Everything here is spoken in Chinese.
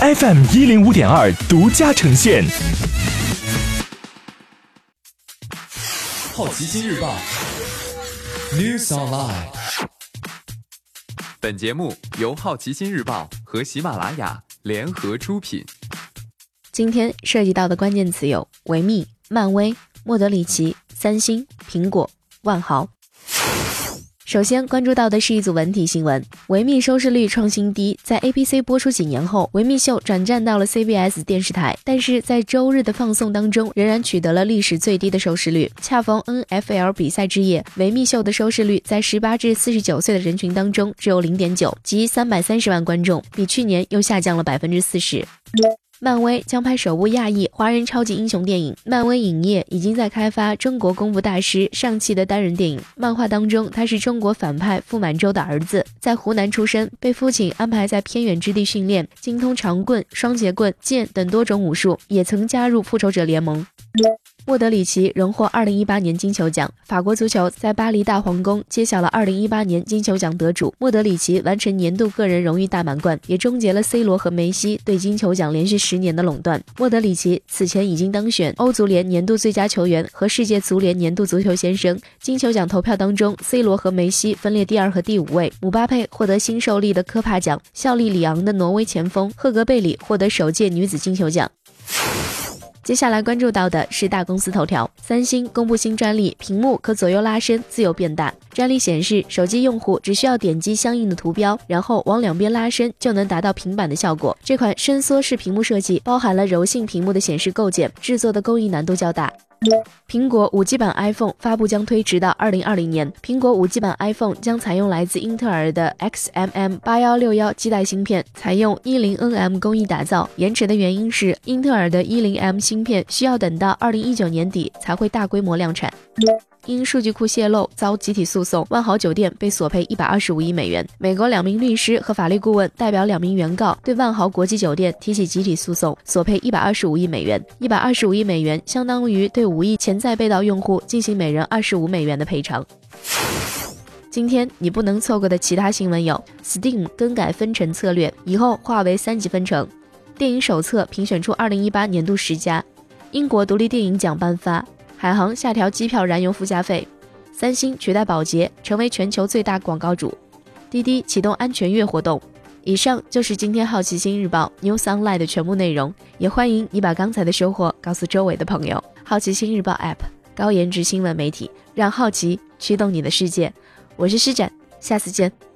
FM 一零五点二独家呈现。好奇心日报 News Online。本节目由好奇心日报和喜马拉雅联合出品。今天涉及到的关键词有：维密、漫威、莫德里奇、三星、苹果、万豪。首先关注到的是一组文体新闻：维密收视率创新低，在 ABC 播出几年后，维密秀转战到了 CBS 电视台，但是在周日的放送当中，仍然取得了历史最低的收视率。恰逢 NFL 比赛之夜，维密秀的收视率在十八至四十九岁的人群当中只有零点九，即三百三十万观众，比去年又下降了百分之四十。漫威将拍首部亚裔华人超级英雄电影。漫威影业已经在开发中国功夫大师上汽的单人电影。漫画当中，他是中国反派傅满洲的儿子，在湖南出生，被父亲安排在偏远之地训练，精通长棍、双截棍、剑等多种武术，也曾加入复仇者联盟。莫德里奇荣获二零一八年金球奖。法国足球在巴黎大皇宫揭晓了二零一八年金球奖得主莫德里奇完成年度个人荣誉大满贯，也终结了 C 罗和梅西对金球奖连续十年的垄断。莫德里奇此前已经当选欧足联年度最佳球员和世界足联年度足球先生。金球奖投票当中，C 罗和梅西分列第二和第五位，姆巴佩获得新受力的科帕奖，效力里昂的挪威前锋赫格贝里获得首届女子金球奖。接下来关注到的是大公司头条，三星公布新专利，屏幕可左右拉伸，自由变大。专利显示，手机用户只需要点击相应的图标，然后往两边拉伸，就能达到平板的效果。这款伸缩式屏幕设计包含了柔性屏幕的显示构件，制作的工艺难度较大。苹果五 G 版 iPhone 发布将推迟到二零二零年。苹果五 G 版 iPhone 将采用来自英特尔的 XMM 八幺六幺基带芯片，采用一零 nm 工艺打造。延迟的原因是英特尔的一零 m 芯片需要等到二零一九年底才会大规模量产。因数据库泄露遭集体诉讼，万豪酒店被索赔一百二十五亿美元。美国两名律师和法律顾问代表两名原告，对万豪国际酒店提起集体诉讼，索赔一百二十五亿美元。一百二十五亿美元相当于对五亿潜在被盗用户进行每人二十五美元的赔偿。今天你不能错过的其他新闻有：Steam 更改分成策略，以后化为三级分成；电影手册评选出二零一八年度十佳；英国独立电影奖颁发。海航下调机票燃油附加费，三星取代宝洁成为全球最大广告主，滴滴启动安全月活动。以上就是今天好奇心日报 News Online 的全部内容，也欢迎你把刚才的收获告诉周围的朋友。好奇心日报 App 高颜值新闻媒体，让好奇驱动你的世界。我是施展，下次见。